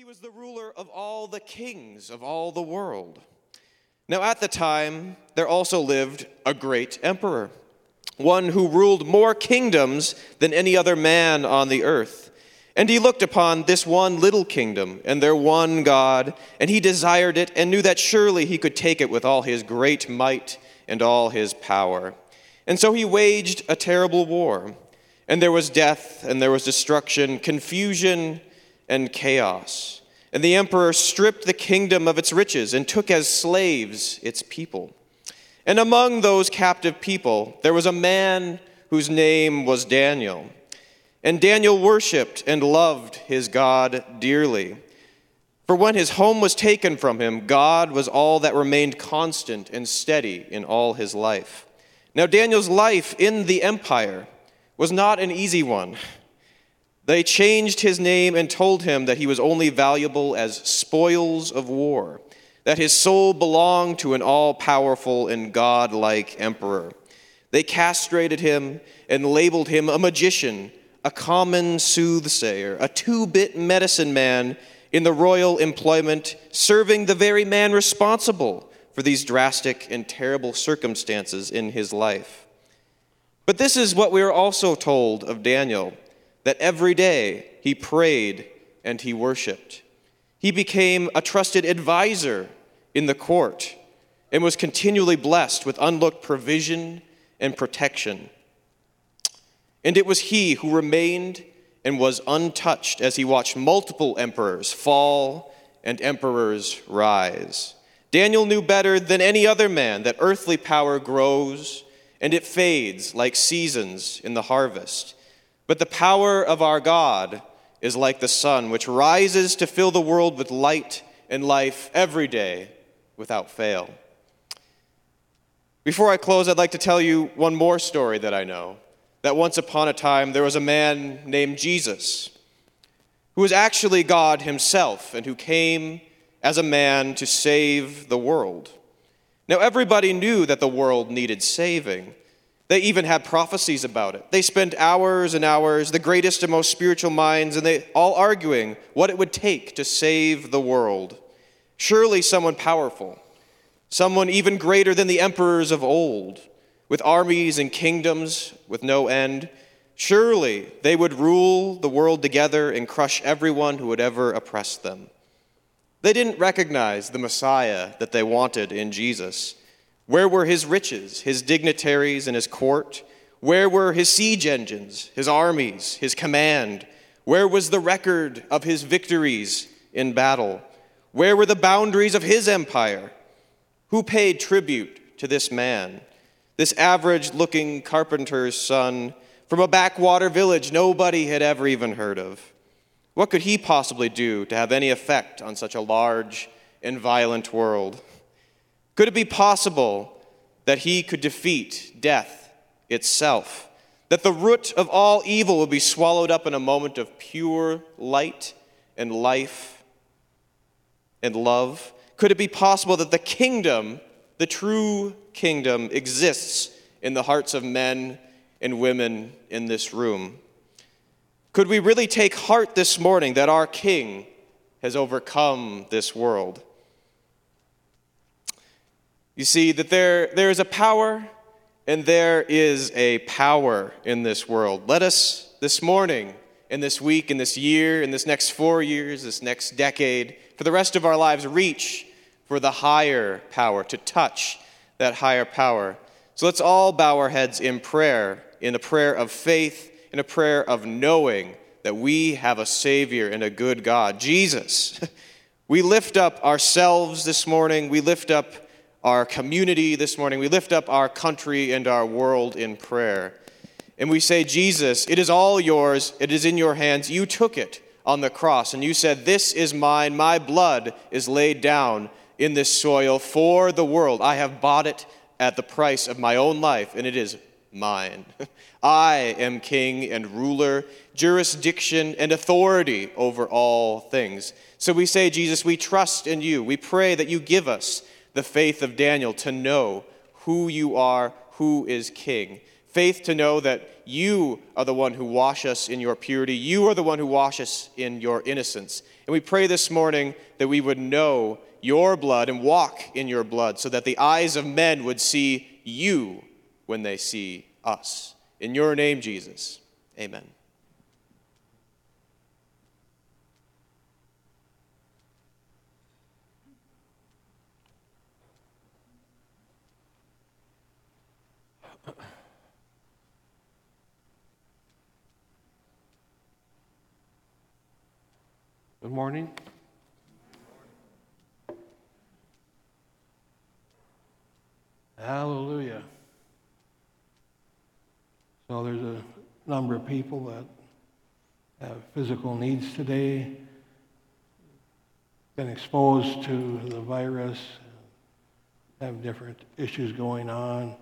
he was the ruler of all the kings of all the world. Now, at the time, there also lived a great emperor, one who ruled more kingdoms than any other man on the earth. And he looked upon this one little kingdom and their one God, and he desired it and knew that surely he could take it with all his great might and all his power. And so he waged a terrible war, and there was death, and there was destruction, confusion, and chaos. And the emperor stripped the kingdom of its riches and took as slaves its people. And among those captive people, there was a man whose name was Daniel. And Daniel worshiped and loved his God dearly. For when his home was taken from him, God was all that remained constant and steady in all his life. Now, Daniel's life in the empire was not an easy one. They changed his name and told him that he was only valuable as spoils of war, that his soul belonged to an all powerful and god-like emperor. They castrated him and labeled him a magician, a common soothsayer, a two bit medicine man in the royal employment, serving the very man responsible for these drastic and terrible circumstances in his life. But this is what we are also told of Daniel that every day he prayed and he worshiped. He became a trusted advisor in the court and was continually blessed with unlooked provision and protection. And it was he who remained and was untouched as he watched multiple emperors fall and emperors rise. Daniel knew better than any other man that earthly power grows and it fades like seasons in the harvest. But the power of our God is like the sun, which rises to fill the world with light and life every day without fail. Before I close, I'd like to tell you one more story that I know. That once upon a time there was a man named Jesus who was actually God himself and who came as a man to save the world. Now, everybody knew that the world needed saving. They even had prophecies about it. They spent hours and hours, the greatest and most spiritual minds, and they all arguing what it would take to save the world. Surely someone powerful, someone even greater than the emperors of old, with armies and kingdoms with no end. Surely they would rule the world together and crush everyone who would ever oppress them. They didn't recognize the Messiah that they wanted in Jesus. Where were his riches, his dignitaries, and his court? Where were his siege engines, his armies, his command? Where was the record of his victories in battle? Where were the boundaries of his empire? Who paid tribute to this man, this average looking carpenter's son from a backwater village nobody had ever even heard of? What could he possibly do to have any effect on such a large and violent world? Could it be possible that he could defeat death itself? That the root of all evil would be swallowed up in a moment of pure light and life and love? Could it be possible that the kingdom, the true kingdom, exists in the hearts of men and women in this room? Could we really take heart this morning that our King has overcome this world? You see that there, there is a power and there is a power in this world. Let us this morning, in this week, in this year, in this next four years, this next decade, for the rest of our lives, reach for the higher power, to touch that higher power. So let's all bow our heads in prayer, in a prayer of faith, in a prayer of knowing that we have a Savior and a good God, Jesus. We lift up ourselves this morning. We lift up our community this morning. We lift up our country and our world in prayer. And we say, Jesus, it is all yours. It is in your hands. You took it on the cross, and you said, This is mine. My blood is laid down in this soil for the world. I have bought it at the price of my own life, and it is mine. I am king and ruler, jurisdiction and authority over all things. So we say, Jesus, we trust in you. We pray that you give us the faith of Daniel to know who you are, who is king. Faith to know that you are the one who wash us in your purity. You are the one who wash us in your innocence. And we pray this morning that we would know your blood and walk in your blood so that the eyes of men would see you when they see us. In your name, Jesus. Amen. Good morning. Hallelujah. So there's a number of people that have physical needs today, been exposed to the virus, have different issues going on.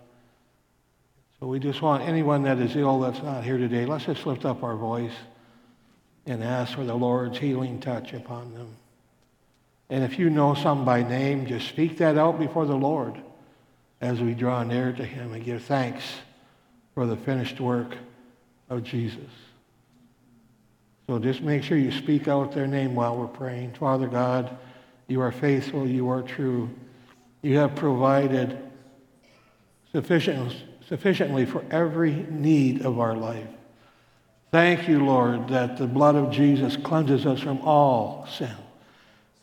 So we just want anyone that is ill that's not here today, let's just lift up our voice and ask for the Lord's healing touch upon them. And if you know some by name, just speak that out before the Lord as we draw near to him and give thanks for the finished work of Jesus. So just make sure you speak out their name while we're praying. Father God, you are faithful, you are true. You have provided sufficient, sufficiently for every need of our life. Thank you, Lord, that the blood of Jesus cleanses us from all sin.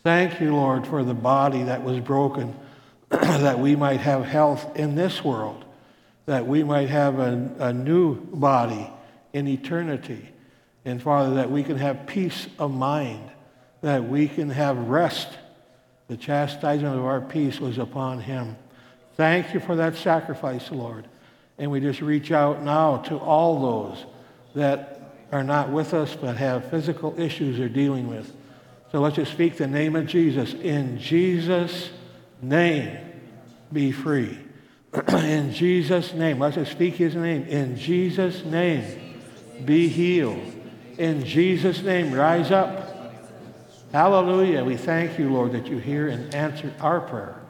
Thank you, Lord, for the body that was broken, that we might have health in this world, that we might have a, a new body in eternity. And Father, that we can have peace of mind, that we can have rest. The chastisement of our peace was upon him. Thank you for that sacrifice, Lord. And we just reach out now to all those that are not with us but have physical issues they're dealing with. So let's just speak the name of Jesus. In Jesus' name, be free. In Jesus' name, let's just speak his name. In Jesus' name, be healed. In Jesus' name, rise up. Hallelujah. We thank you, Lord, that you hear and answer our prayer.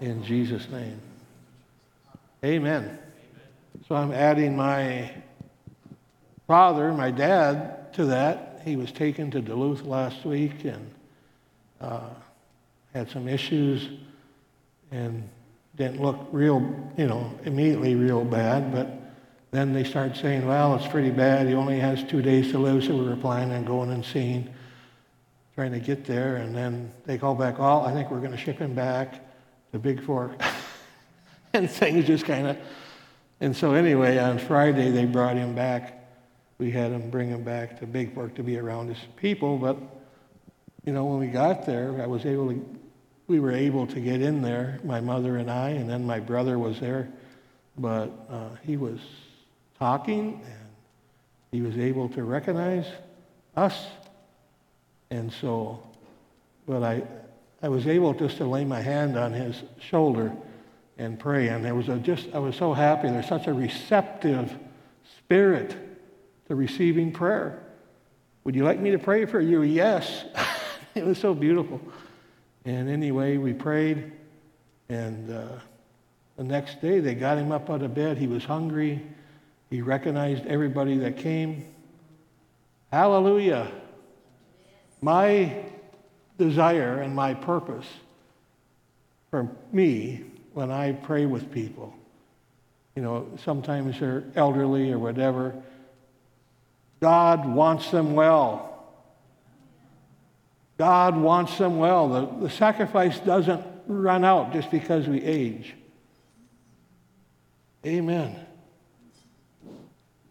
In Jesus' name. Amen. So I'm adding my father, my dad, to that. He was taken to Duluth last week and uh, had some issues and didn't look real, you know, immediately real bad. But then they started saying, well, it's pretty bad. He only has two days to live, so we were planning on going and seeing, trying to get there. And then they called back, oh, I think we're going to ship him back to Big Fork. and things just kind of. And so, anyway, on Friday, they brought him back we had him bring him back to Big Fork to be around his people. But, you know, when we got there, I was able to, we were able to get in there, my mother and I, and then my brother was there. But uh, he was talking and he was able to recognize us. And so, but I, I was able just to lay my hand on his shoulder and pray. And there was a just, I was so happy. There's such a receptive spirit to receiving prayer. Would you like me to pray for you? Yes. it was so beautiful. And anyway, we prayed, and uh, the next day they got him up out of bed. He was hungry. He recognized everybody that came. Hallelujah. My desire and my purpose for me when I pray with people, you know, sometimes they're elderly or whatever God wants them well. God wants them well. The, the sacrifice doesn't run out just because we age. Amen.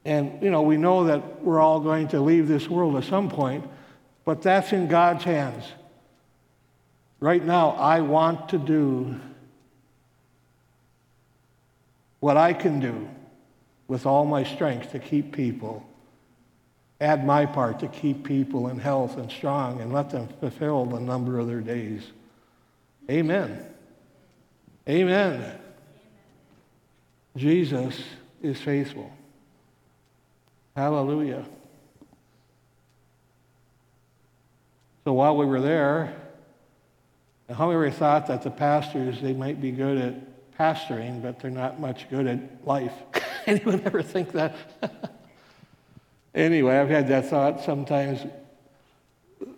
And, you know, we know that we're all going to leave this world at some point, but that's in God's hands. Right now, I want to do what I can do with all my strength to keep people add my part to keep people in health and strong and let them fulfill the number of their days. Amen. Amen. Jesus is faithful. Hallelujah. So while we were there, how many thought that the pastors, they might be good at pastoring, but they're not much good at life? Anyone ever think that? Anyway, I've had that thought sometimes.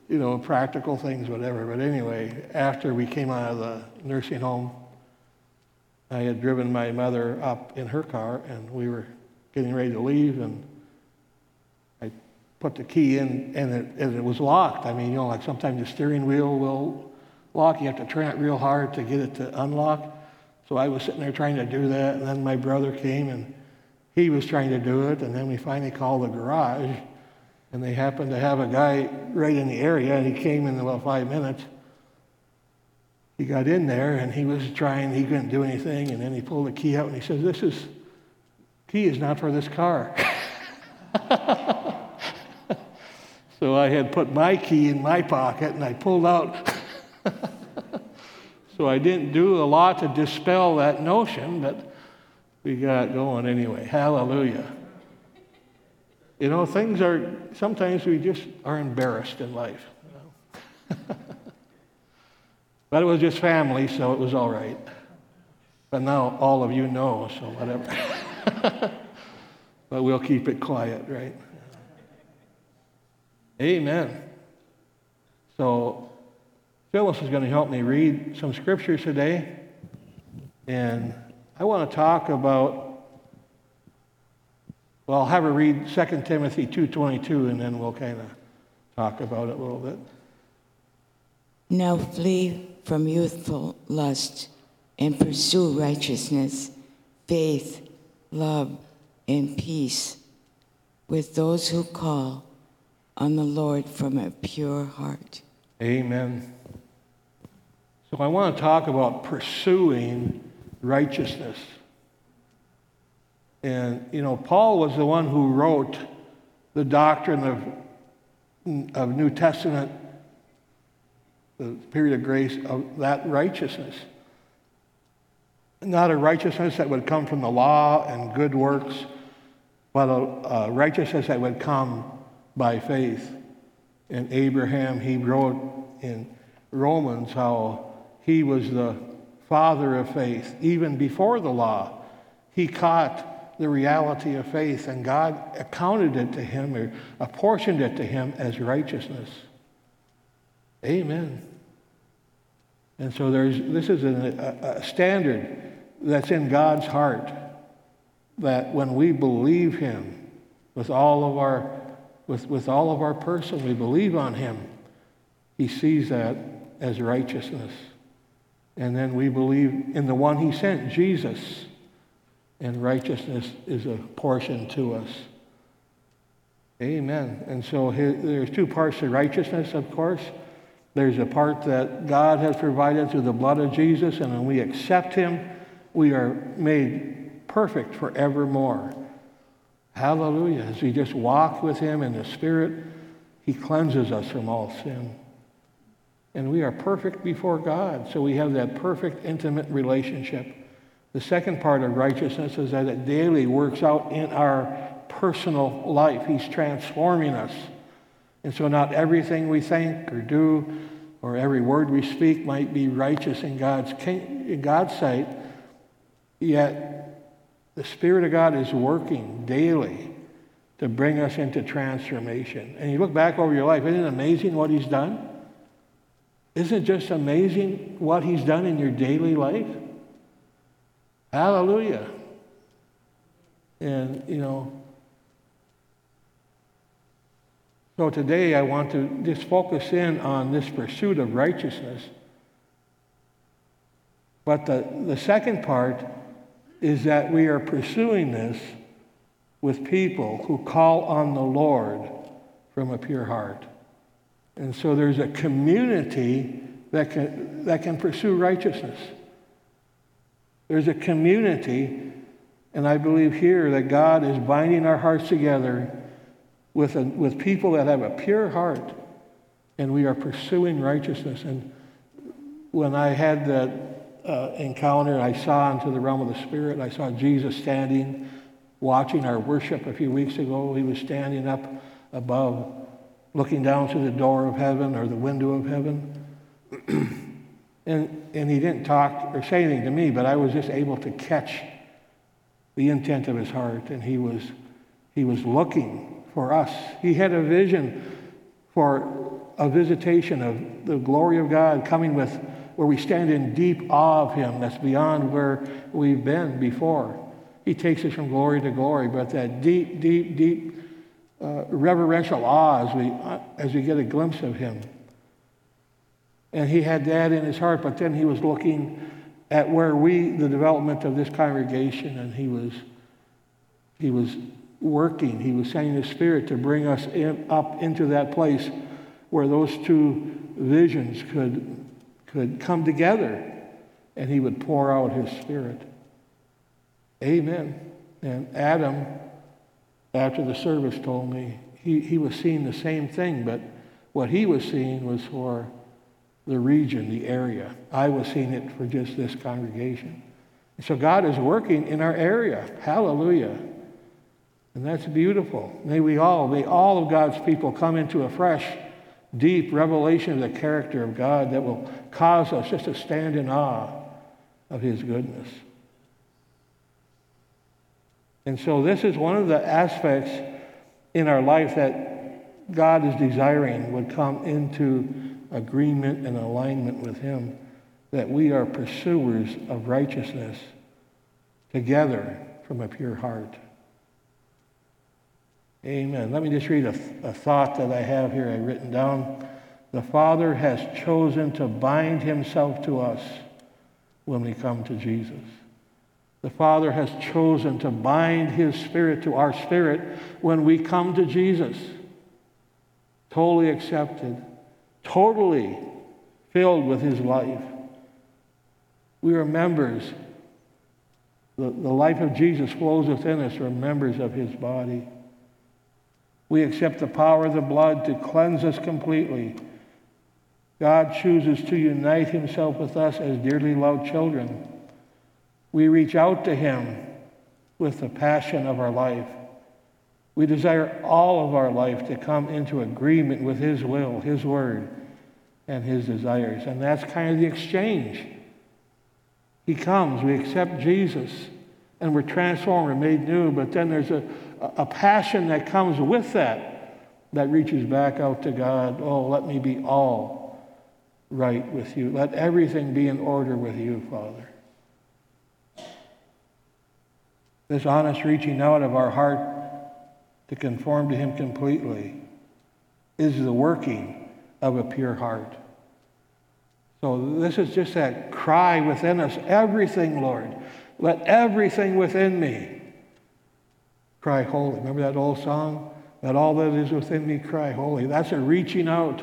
you know, practical things, whatever. But anyway, after we came out of the nursing home, I had driven my mother up in her car, and we were getting ready to leave, and I put the key in, and it, and it was locked. I mean, you know, like sometimes the steering wheel will lock. You have to turn it real hard to get it to unlock. So I was sitting there trying to do that, and then my brother came, and he was trying to do it, and then we finally called the garage, and they happened to have a guy right in the area, and he came in about five minutes. He got in there, and he was trying, he couldn't do anything, and then he pulled the key out, and he says, this is, key is not for this car. so I had put my key in my pocket, and I pulled out so I didn't do a lot to dispel that notion, but we got going anyway. Hallelujah. You know, things are, sometimes we just are embarrassed in life. But it was just family, so it was all right. But now all of you know, so whatever. but we'll keep it quiet, right? Amen. So Phyllis is going to help me read some scriptures today. And I want to talk about, well, I'll have her read 2 Timothy 2.22, and then we'll kind of talk about it a little bit. Now flee from youthful lust and pursue righteousness, faith, love, and peace with those who call on the Lord from a pure heart. Amen. So I want to talk about pursuing righteousness. And, you know, Paul was the one who wrote the doctrine of, of New Testament, the period of grace, of that righteousness. Not a righteousness that would come from the law and good works, but a, a righteousness that would come by faith. And Abraham, he wrote in Romans how he was the father of faith. Even before the law, he caught the reality of faith, and God accounted it to him or apportioned it to him as righteousness. Amen. And so there's, this is a, a standard that's in God's heart that when we believe him with all of our with, with all of our person, we believe on him, he sees that as righteousness. And then we believe in the one he sent, Jesus. And righteousness is a portion to us. Amen. And so there's two parts to righteousness, of course. There's a part that God has provided through the blood of Jesus, and when we accept him, we are made perfect forevermore. Hallelujah. As we just walk with him in the Spirit, he cleanses us from all sin and we are perfect before God. So we have that perfect, intimate relationship. The second part of righteousness is that it daily works out in our personal life. He's transforming us. And so not everything we think or do or every word we speak might be righteous in God's, in God's sight, yet the Spirit of God is working daily to bring us into transformation. And you look back over your life, isn't it amazing what He's done? Isn't it just amazing what he's done in your daily life? Hallelujah. And, you know, so today I want to just focus in on this pursuit of righteousness. But the, the second part is that we are pursuing this with people who call on the Lord from a pure heart. And so there's a community that can, that can pursue righteousness. There's a community, and I believe here that God is binding our hearts together with, a, with people that have a pure heart, and we are pursuing righteousness. And when I had that uh, encounter, I saw into the realm of the Spirit, I saw Jesus standing, watching our worship a few weeks ago. He was standing up above looking down through the door of heaven or the window of heaven. and, and he didn't talk or say anything to me, but I was just able to catch the intent of his heart. And he was, he was looking for us. He had a vision for a visitation of the glory of God coming with where we stand in deep awe of Him that's beyond where we've been before. He takes us from glory to glory, but that deep, deep, deep uh, reverential awe as we, uh, as we get a glimpse of Him. And He had that in His heart, but then He was looking at where we, the development of this congregation, and He was, he was working. He was sending his Spirit to bring us in, up into that place where those two visions could could come together and he would pour out his spirit. Amen. And Adam, after the service, told me he, he was seeing the same thing, but what he was seeing was for the region, the area. I was seeing it for just this congregation. So God is working in our area. Hallelujah. And that's beautiful. May we all, may all of God's people come into a fresh deep revelation of the character of God that will cause us just to stand in awe of His goodness. And so, this is one of the aspects in our life that God is desiring would come into agreement and alignment with Him, that we are pursuers of righteousness together from a pure heart. Amen. Let me just read a, a thought that I have here I've written down. The Father has chosen to bind himself to us when we come to Jesus. The Father has chosen to bind his spirit to our spirit when we come to Jesus. Totally accepted, totally filled with his life. We are members. The, the life of Jesus flows within us. We're members of his body. We accept the power of the blood to cleanse us completely. God chooses to unite himself with us as dearly loved children. We reach out to him with the passion of our life. We desire all of our life to come into agreement with his will, his word, and his desires. And that's kind of the exchange. He comes, we accept Jesus, and we're transformed, we're made new, but then there's a a passion that comes with that that reaches back out to God. Oh, let me be all right with you. Let everything be in order with you, Father. This honest reaching out of our heart to conform to Him completely is the working of a pure heart. So, this is just that cry within us everything, Lord. Let everything within me cry holy. Remember that old song? Let all that is within me cry holy. That's a reaching out.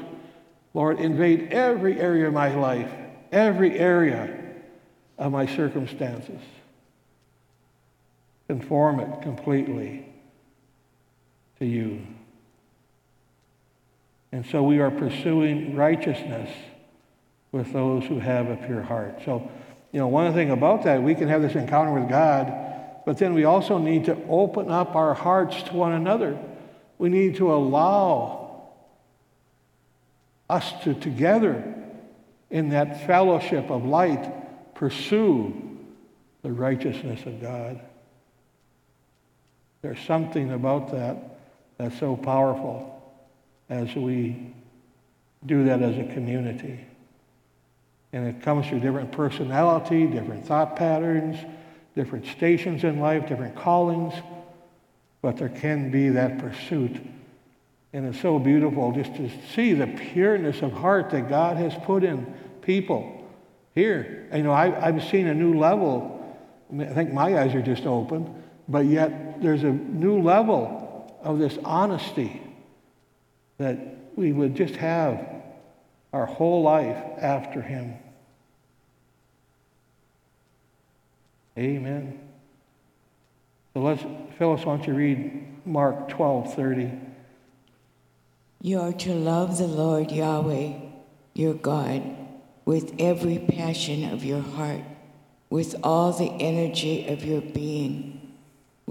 Lord, invade every area of my life, every area of my circumstances. Conform it completely to you. And so we are pursuing righteousness with those who have a pure heart. So, you know, one thing about that, we can have this encounter with God but then we also need to open up our hearts to one another. We need to allow us to together in that fellowship of light pursue the righteousness of God. There's something about that that's so powerful as we do that as a community. And it comes through different personality, different thought patterns, different stations in life, different callings, but there can be that pursuit. And it's so beautiful just to see the pureness of heart that God has put in people here. You know, I, I've seen a new level. I think my eyes are just open, but yet there's a new level of this honesty that we would just have our whole life after Him. Amen. So let's, Phyllis, why don't you read Mark 12 30. You are to love the Lord Yahweh, your God, with every passion of your heart, with all the energy of your being,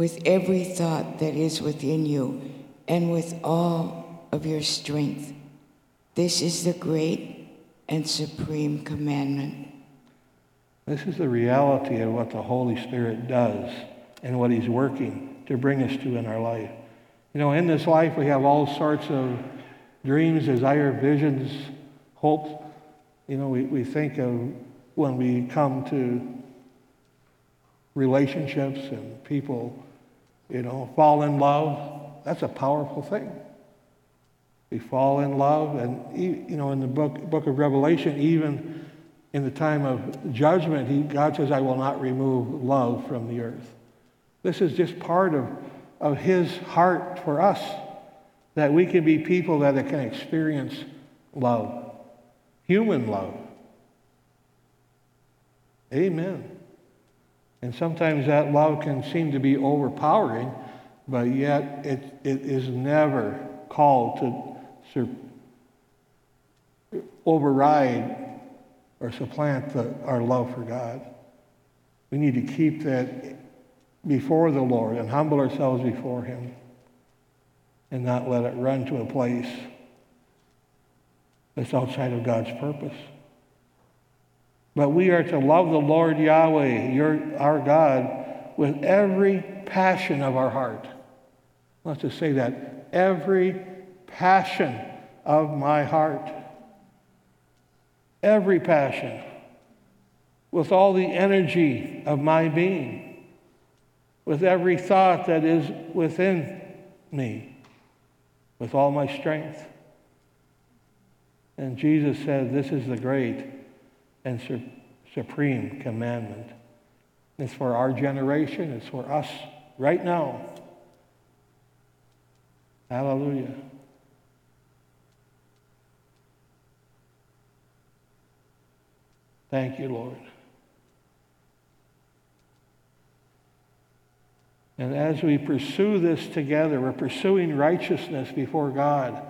with every thought that is within you, and with all of your strength. This is the great and supreme commandment. This is the reality of what the Holy Spirit does and what He's working to bring us to in our life. You know, in this life, we have all sorts of dreams, desire, visions, hopes. You know, we, we think of when we come to relationships and people, you know, fall in love. That's a powerful thing. We fall in love, and you know, in the book book of Revelation, even in the time of judgment, he, God says, "I will not remove love from the earth." This is just part of of His heart for us, that we can be people that can experience love, human love. Amen. And sometimes that love can seem to be overpowering, but yet it, it is never called to sur- override or supplant the, our love for God. We need to keep that before the Lord and humble ourselves before Him and not let it run to a place that's outside of God's purpose. But we are to love the Lord Yahweh, your, our God, with every passion of our heart. Let's just say that. Every passion of my heart. Every passion. With all the energy of my being. With every thought that is within me. With all my strength. And Jesus said, This is the great and su- supreme commandment. It's for our generation, it's for us right now. Hallelujah. Thank you, Lord. And as we pursue this together, we're pursuing righteousness before God,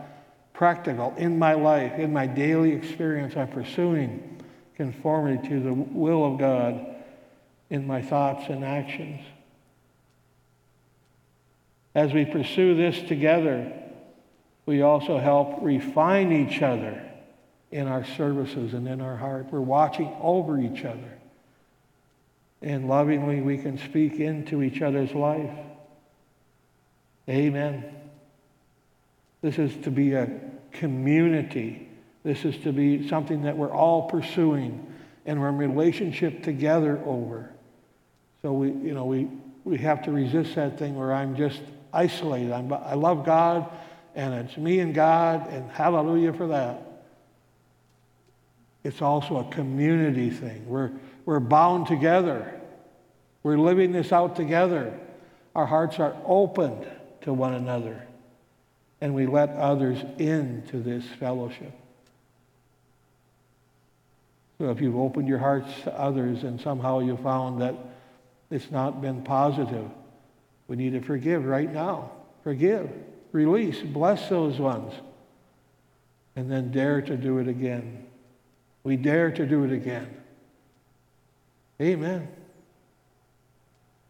practical in my life, in my daily experience. I'm pursuing conformity to the will of God in my thoughts and actions. As we pursue this together, we also help refine each other in our services and in our heart. We're watching over each other. And lovingly, we can speak into each other's life. Amen. This is to be a community. This is to be something that we're all pursuing and we're in relationship together over. So we, you know, we, we have to resist that thing where I'm just isolated. I'm, I love God and it's me and God and hallelujah for that. It's also a community thing. We're, we're bound together. We're living this out together. Our hearts are opened to one another. And we let others into this fellowship. So if you've opened your hearts to others and somehow you found that it's not been positive, we need to forgive right now. Forgive, release, bless those ones, and then dare to do it again. We dare to do it again. Amen.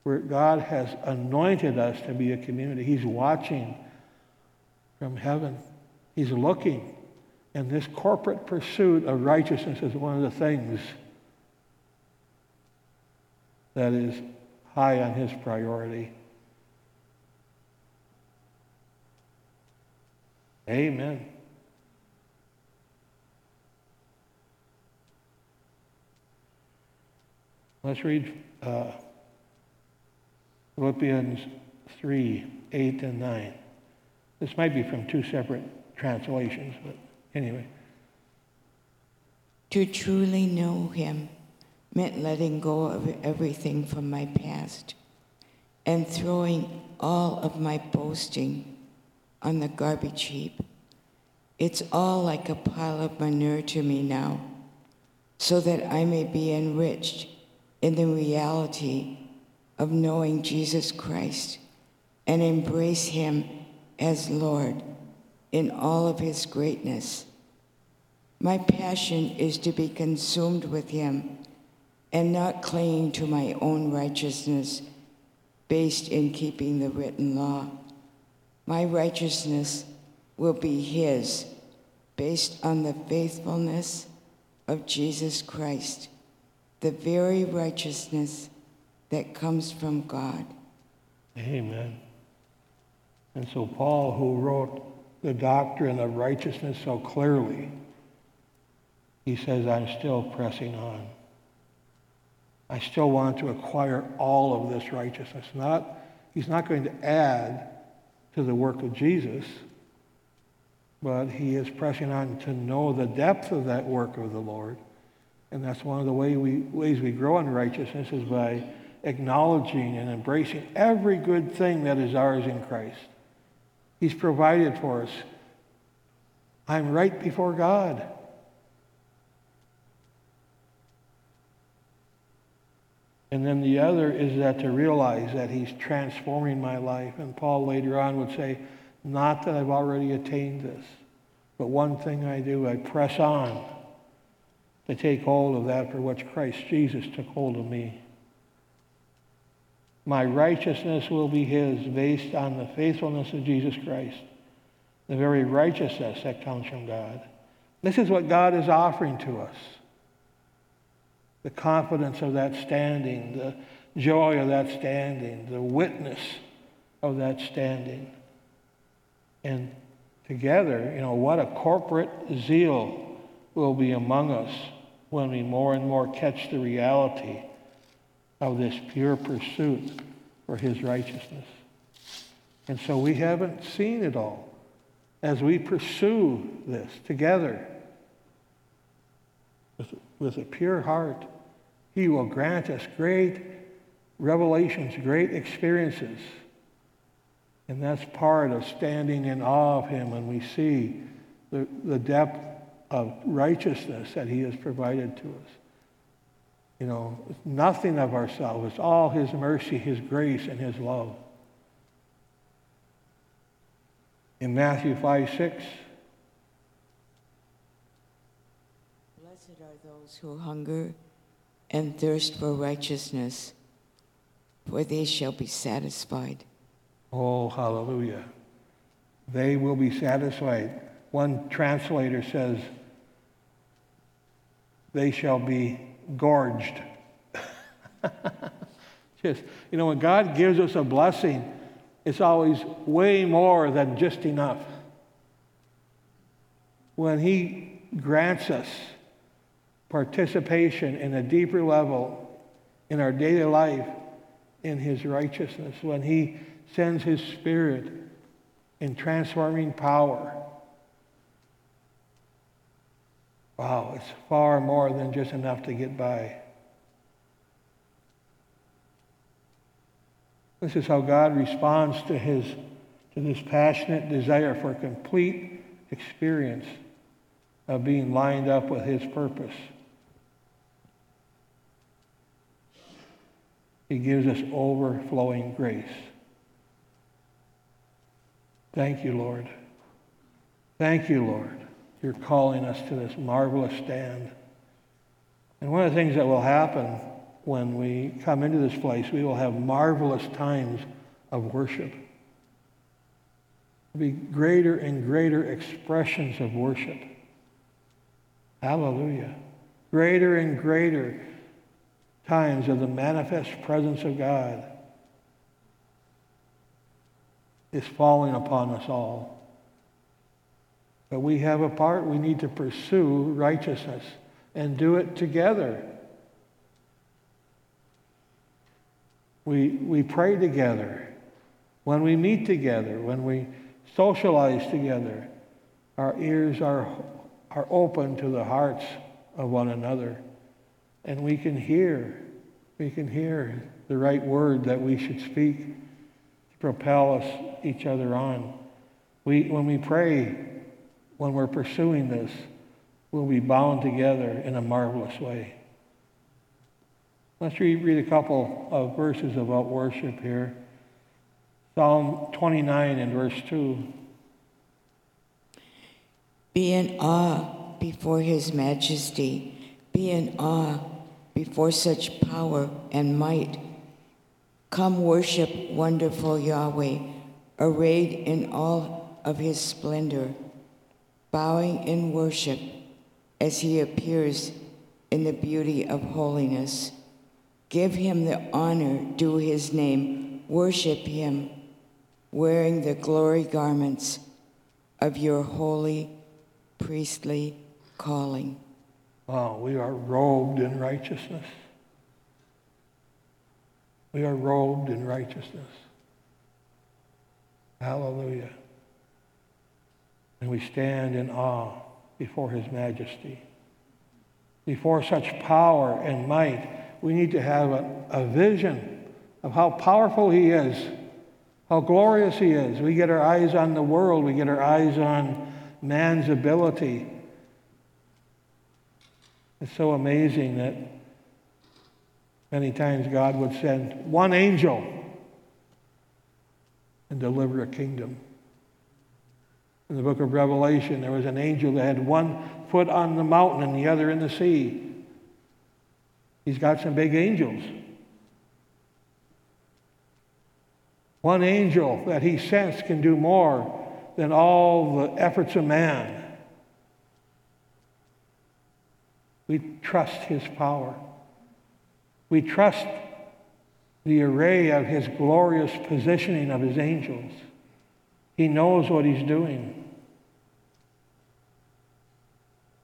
Where God has anointed us to be a community. He's watching from heaven. He's looking. And this corporate pursuit of righteousness is one of the things that is high on his priority. Amen. Let's read uh, Philippians 3 8 and 9. This might be from two separate translations, but anyway. To truly know him meant letting go of everything from my past and throwing all of my boasting on the garbage heap. It's all like a pile of manure to me now, so that I may be enriched in the reality of knowing Jesus Christ and embrace him as Lord in all of his greatness. My passion is to be consumed with him and not clinging to my own righteousness based in keeping the written law. My righteousness will be his based on the faithfulness of Jesus Christ, the very righteousness that comes from God. Amen. And so Paul, who wrote the doctrine of righteousness so clearly, he says, I'm still pressing on. I still want to acquire all of this righteousness. Not, he's not going to add to the work of Jesus, but he is pressing on to know the depth of that work of the Lord. And that's one of the way we, ways we grow in righteousness is by acknowledging and embracing every good thing that is ours in Christ. He's provided for us. I'm right before God. And then the other is that to realize that he's transforming my life. And Paul later on would say, not that I've already attained this, but one thing I do, I press on to take hold of that for which Christ Jesus took hold of me. My righteousness will be his based on the faithfulness of Jesus Christ, the very righteousness that comes from God. This is what God is offering to us the confidence of that standing, the joy of that standing, the witness of that standing. And together, you know, what a corporate zeal will be among us when we more and more catch the reality of this pure pursuit for his righteousness. And so we haven't seen it all. As we pursue this together, with, with a pure heart, He will grant us great revelations, great experiences. And that's part of standing in awe of Him when we see the, the depth of righteousness that He has provided to us. You know, nothing of ourselves. It's all His mercy, His grace, and His love. In Matthew 5 6, Blessed are those who hunger and thirst for righteousness, for they shall be satisfied. oh, hallelujah. They will be satisfied. One translator says, they shall be gorged. just, you know, when God gives us a blessing, it's always way more than just enough. When He grants us participation in a deeper level in our daily life in His righteousness, when He sends His Spirit in transforming power, wow, it's far more than just enough to get by. This is how God responds to his to this passionate desire for complete experience of being lined up with his purpose. He gives us overflowing grace. Thank you, Lord. Thank you, Lord. You're calling us to this marvelous stand. And one of the things that will happen when we come into this place, we will have marvelous times of worship. There'll be greater and greater expressions of worship. Hallelujah. Greater and greater times of the manifest presence of God is falling upon us all. But we have a part. We need to pursue righteousness and do it together. We, we pray together. When we meet together, when we socialize together, our ears are, are open to the hearts of one another. And we can hear, we can hear the right word that we should speak to propel us each other on. We, when we pray, when we're pursuing this, we'll be bound together in a marvelous way. Let's read, a couple of verses about worship here. Psalm 29 and verse 2. Be in awe before his majesty. Be in awe before such power and might. Come worship wonderful Yahweh, arrayed in all of his splendor, bowing in worship as he appears in the beauty of holiness. Give him the honor due his name. Worship him, wearing the glory garments of your holy priestly calling. Wow, we are robed in righteousness. We are robed in righteousness. Hallelujah. And we stand in awe before his majesty. Before such power and might, we need to have a, a vision of how powerful he is, how glorious he is. We get our eyes on the world, we get our eyes on man's ability. It's so amazing that many times God would send one angel and deliver a kingdom. In the book of Revelation, there was an angel that had one foot on the mountain and the other in the sea. He's got some big angels. One angel that he sends can do more than all the efforts of man. We trust his power. We trust the array of his glorious positioning of his angels. He knows what he's doing.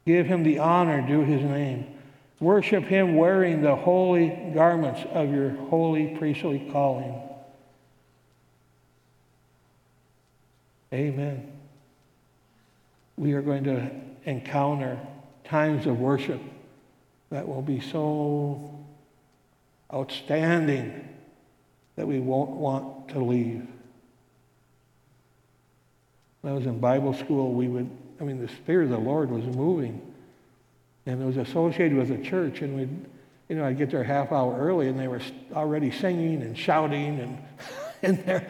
Give him the honor due his name. Worship him wearing the holy garments of your holy priestly calling. Amen. We are going to encounter times of worship that will be so outstanding that we won't want to leave. When I was in Bible school, we would, I mean, the Spirit of the Lord was moving. And it was associated with the church. And we'd, you know, I'd get there half hour early and they were already singing and shouting and in there.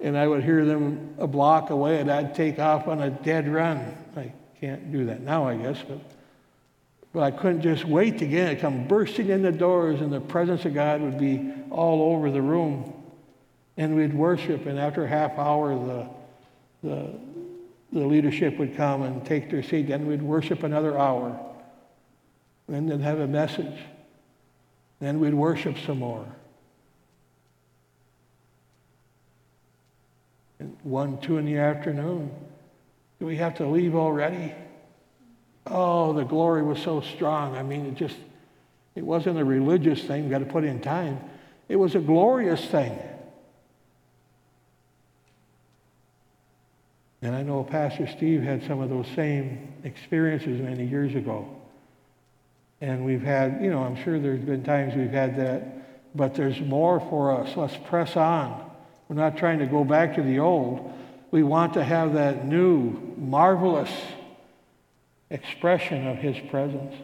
And I would hear them a block away and I'd take off on a dead run. I can't do that now, I guess, but but I couldn't just wait to get it. Come bursting in the doors, and the presence of God would be all over the room. And we'd worship, and after half hour, the, the, the leadership would come and take their seat. Then we'd worship another hour. Then have a message. Then we'd worship some more. And one, two in the afternoon. Do we have to leave already? Oh, the glory was so strong. I mean, it just, it wasn't a religious thing, you got to put in time. It was a glorious thing. And I know Pastor Steve had some of those same experiences many years ago. And we've had, you know, I'm sure there's been times we've had that, but there's more for us. Let's press on. We're not trying to go back to the old. We want to have that new, marvelous, expression of his presence.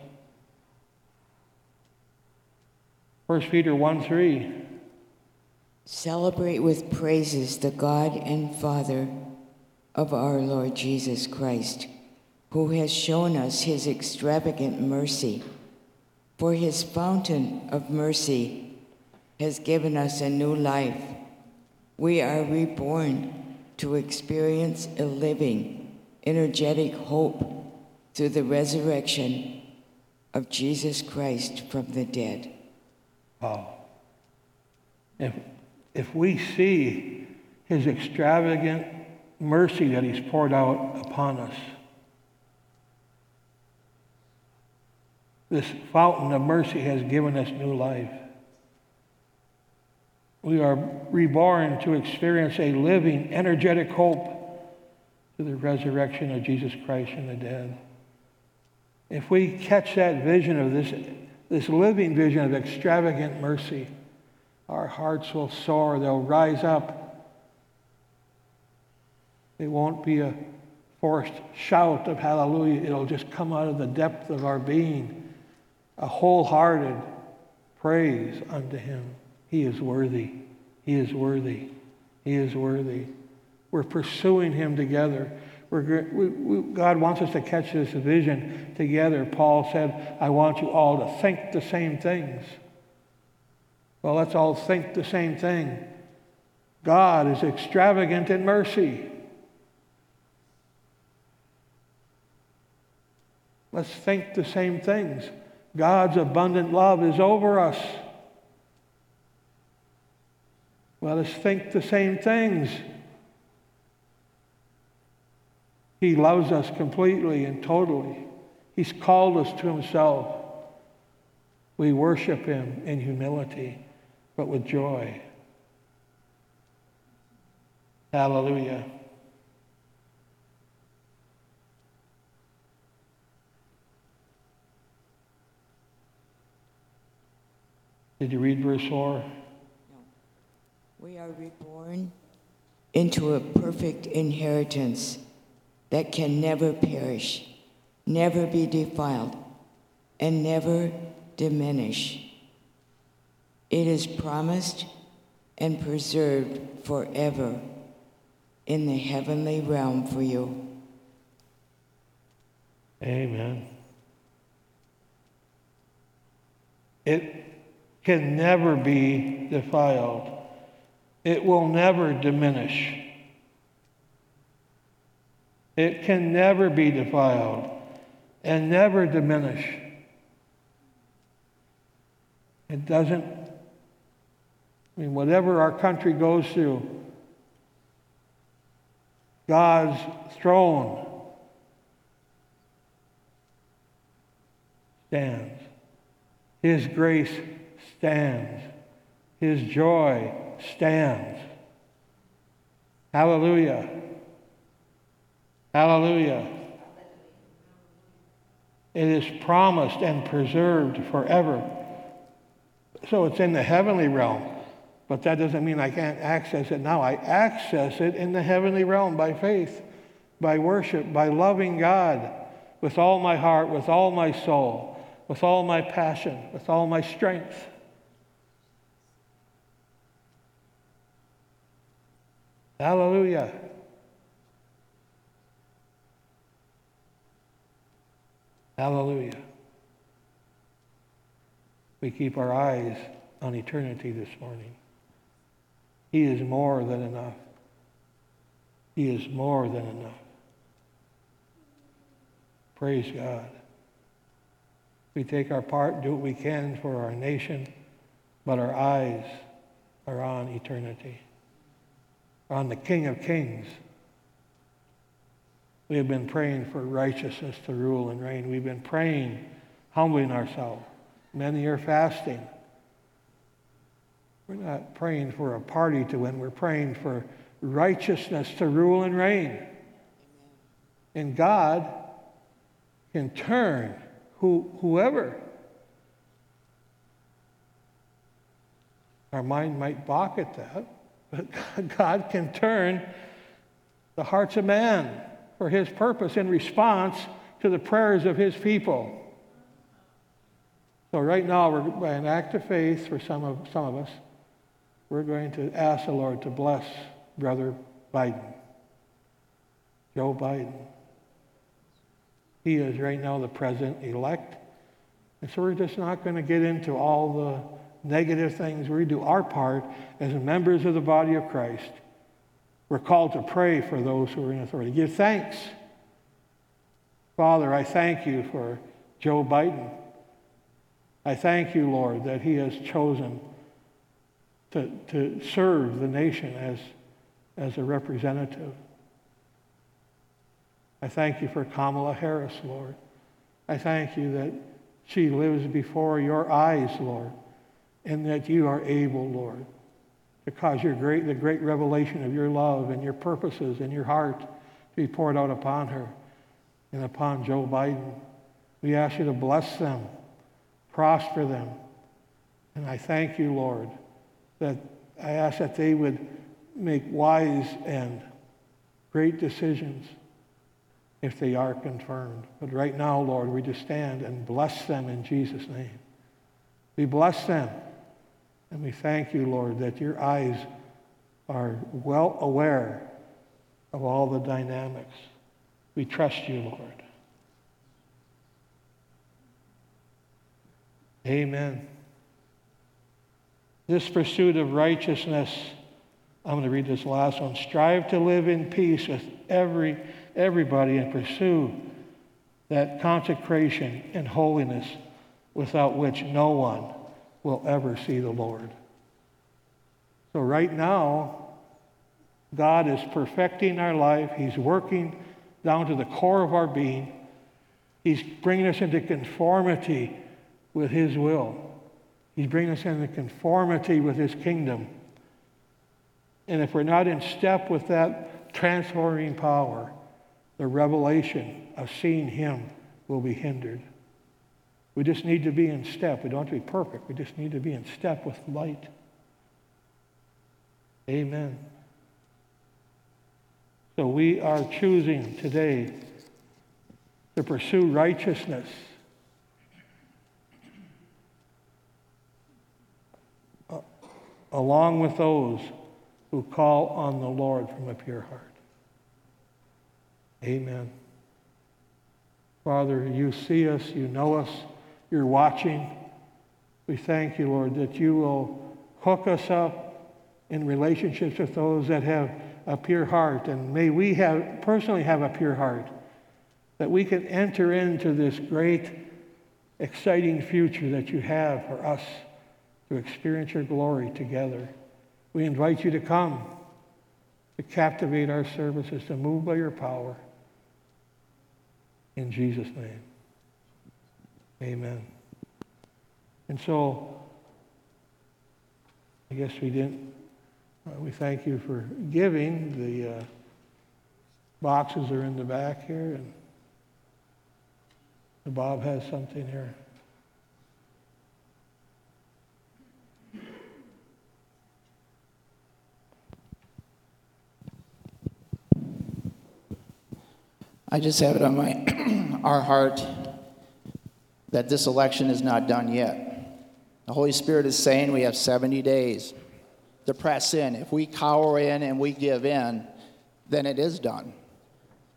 1 Peter 1 3. Celebrate with praises the God and Father of our Lord Jesus Christ, who has shown us his extravagant mercy. For his fountain of mercy has given us a new life. We are reborn to experience a living, energetic hope through the resurrection of Jesus Christ from the dead. Wow. If, if we see his extravagant mercy that he's poured out upon us, this fountain of mercy has given us new life. We are reborn to experience a living, energetic hope to the resurrection of Jesus Christ from the dead. If we catch that vision of this, this living vision of extravagant mercy, our hearts will soar, they'll rise up. It won't be a forced shout of hallelujah, it'll just come out of the depth of our being, a wholehearted praise unto Him. He is worthy. He is worthy. He is worthy. We're pursuing Him together. We, we, God wants us to catch this vision together. Paul said, I want you all to think the same things. Well, let's all think the same thing. God is extravagant in mercy. Let's think the same things. God's abundant love is over us. Let us think the same things. He loves us completely and totally. He's called us to Himself. We worship Him in humility, but with joy. Hallelujah. Did you read verse 4? No. We are reborn into a perfect inheritance that can never perish, never be defiled, and never diminish. It is promised and preserved forever in the heavenly realm for you. Amen. It can never be defiled. It will never diminish. It can never be defiled and never diminish. It doesn't, I mean, whatever our country goes through, God's throne stands. His grace stands. His joy stands. Hallelujah. Hallelujah. It is promised and preserved forever. So it's in the heavenly realm. But that doesn't mean I can't access it now. I access it in the heavenly realm by faith, by worship, by loving God with all my heart, with all my soul, with all my passion, with all my strength. Hallelujah. Hallelujah. We keep our eyes on eternity this morning. He is more than enough. He is more than enough. Praise God. We take our part, do what we can for our nation, but our eyes are on eternity, on the King of Kings. We have been praying for righteousness to rule and reign. We've been praying, humbling ourselves. Many are fasting. We're not praying for a party to win. We're praying for righteousness to rule and reign. And God can turn who, whoever. Our mind might balk at that, but God can turn the hearts of man for his purpose in response to the prayers of his people. So right now, we're by an act of faith for some of, some of us, we're going to ask the Lord to bless Brother Biden, Joe Biden. He is right now the president elect. And so we're just not going to get into all the negative things. We do our part as members of the body of Christ. We're called to pray for those who are in authority. Give thanks. Father, I thank you for Joe Biden. I thank you, Lord, that he has chosen to, to serve the nation as, as a representative. I thank you for Kamala Harris, Lord. I thank you that she lives before your eyes, Lord, and that you are able, Lord, to cause your great, the great revelation of your love and your purposes and your heart to be poured out upon her and upon Joe Biden. We ask you to bless them, prosper them. And I thank you, Lord, that I ask that they would make wise and great decisions if they are confirmed. But right now, Lord, we just stand and bless them in Jesus' name. We bless them. And we thank you, Lord, that your eyes are well aware of all the dynamics. We trust you, Lord. Amen. This pursuit of righteousness, I'm going to read this last one. Strive to live in peace with every, everybody and pursue that consecration and holiness without which no one will ever see the Lord. So, right now, God is perfecting our life. He's working down to the core of our being. He's bringing us into conformity with His will. He's bringing us into conformity with His kingdom. And if we're not in step with that transforming power, the revelation of seeing Him will be hindered. We just need to be in step. We don't have to be perfect. We just need to be in step with light. Amen. So we are choosing today to pursue righteousness. Along with those who call on the Lord from a pure heart. Amen. Father, you see us, you know us, you're watching. We thank you, Lord, that you will hook us up in relationships with those that have a pure heart. And may we have personally have a pure heart, that we can enter into this great, exciting future that you have for us to experience your glory together. We invite you to come, to captivate our services, to move by your power. In Jesus' name. Amen. And so, I guess we didn't, uh, we thank you for giving. The uh, boxes are in the back here, and Bob has something here. I just have it on my our heart that this election is not done yet. The Holy Spirit is saying we have 70 days to press in. If we cower in and we give in, then it is done.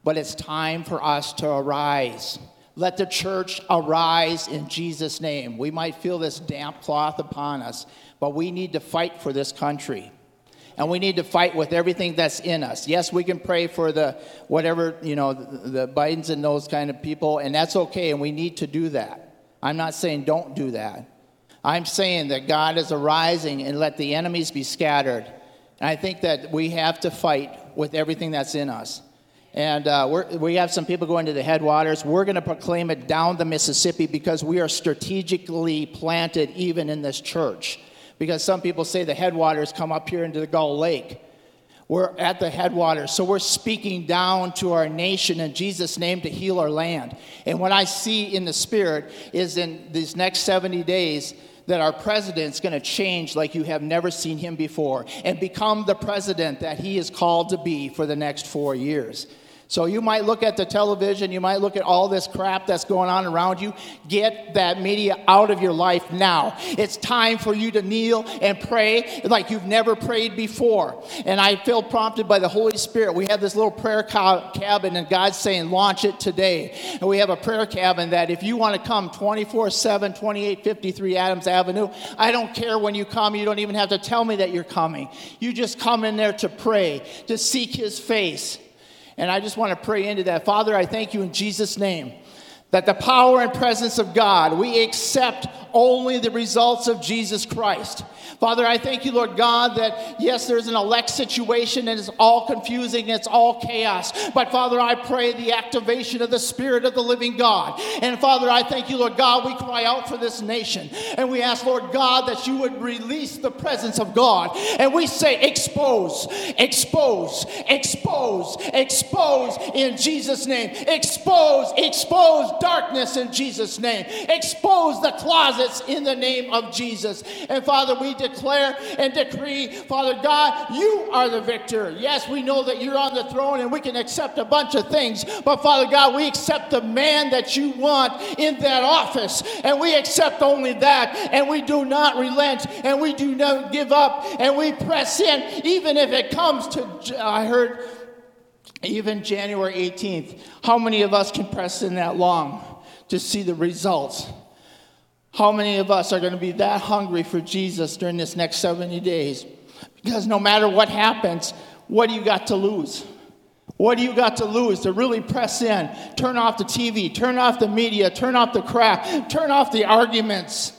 But it's time for us to arise. Let the church arise in Jesus' name. We might feel this damp cloth upon us, but we need to fight for this country and we need to fight with everything that's in us. Yes, we can pray for the whatever, you know, the, the Bidens and those kind of people, and that's okay, and we need to do that. I'm not saying don't do that. I'm saying that God is arising and let the enemies be scattered. And I think that we have to fight with everything that's in us. And uh, we have some people going to the headwaters. We're going to proclaim it down the Mississippi because we are strategically planted even in this church because some people say the headwaters come up here into the Gull Lake. We're at the headwaters, so we're speaking down to our nation in Jesus' name to heal our land. And what I see in the Spirit is in these next 70 days, that our president's going to change like you have never seen him before and become the president that he is called to be for the next four years. So you might look at the television, you might look at all this crap that's going on around you. Get that media out of your life now. It's time for you to kneel and pray like you've never prayed before. And I feel prompted by the Holy Spirit. We have this little prayer cabin, and God's saying, launch it today. And we have a prayer cabin that if you want to come 24 7, 2853 Adams Avenue, I don't care when you come. You don't even have to tell me that you're coming. You just come in there to pray, to seek His face. And I just want to pray into that. Father, I thank you in Jesus' name that the power and presence of God, we accept only the results of Jesus Christ. Father, I thank you, Lord God, that yes, there's an elect situation and it's all confusing, it's all chaos. But Father, I pray the activation of the Spirit of the living God. And Father, I thank you, Lord God, we cry out for this nation. And we ask, Lord God, that you would release the presence of God. And we say, expose, expose, expose, expose in Jesus' name. Expose, expose darkness in Jesus' name. Expose the closets in the name of Jesus. And Father, we declare and decree, Father God, you are the victor. Yes, we know that you're on the throne and we can accept a bunch of things, but Father God, we accept the man that you want in that office, and we accept only that, and we do not relent, and we do not give up, and we press in, even if it comes to, I heard, even January 18th. How many of us can press in that long to see the results? How many of us are going to be that hungry for Jesus during this next 70 days? Because no matter what happens, what do you got to lose? What do you got to lose to really press in? Turn off the TV, turn off the media, turn off the crap, turn off the arguments,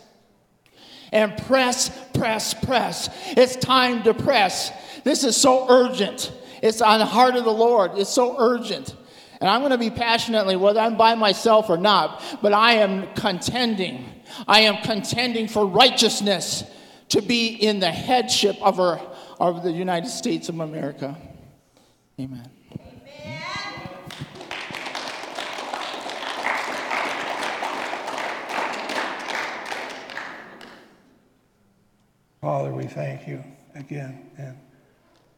and press, press, press. It's time to press. This is so urgent. It's on the heart of the Lord. It's so urgent. And I'm going to be passionately, whether I'm by myself or not, but I am contending. I am contending for righteousness to be in the headship of, our, of the United States of America. Amen. Father, we thank you again. And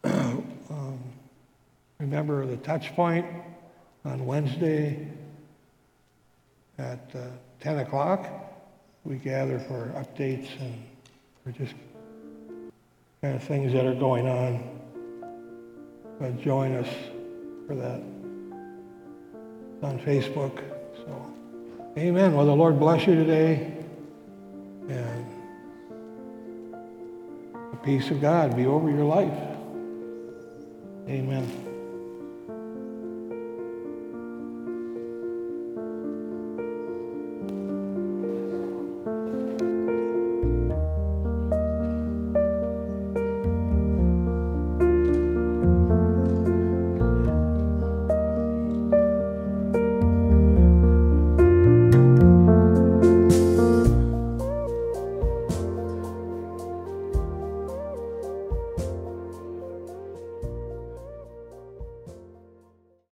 um, remember the touch point on Wednesday at uh, 10 o'clock. We gather for updates and for just kind of things that are going on. But join us for that on Facebook. So, amen. Well, the Lord bless you today. And the peace of God be over your life. Amen.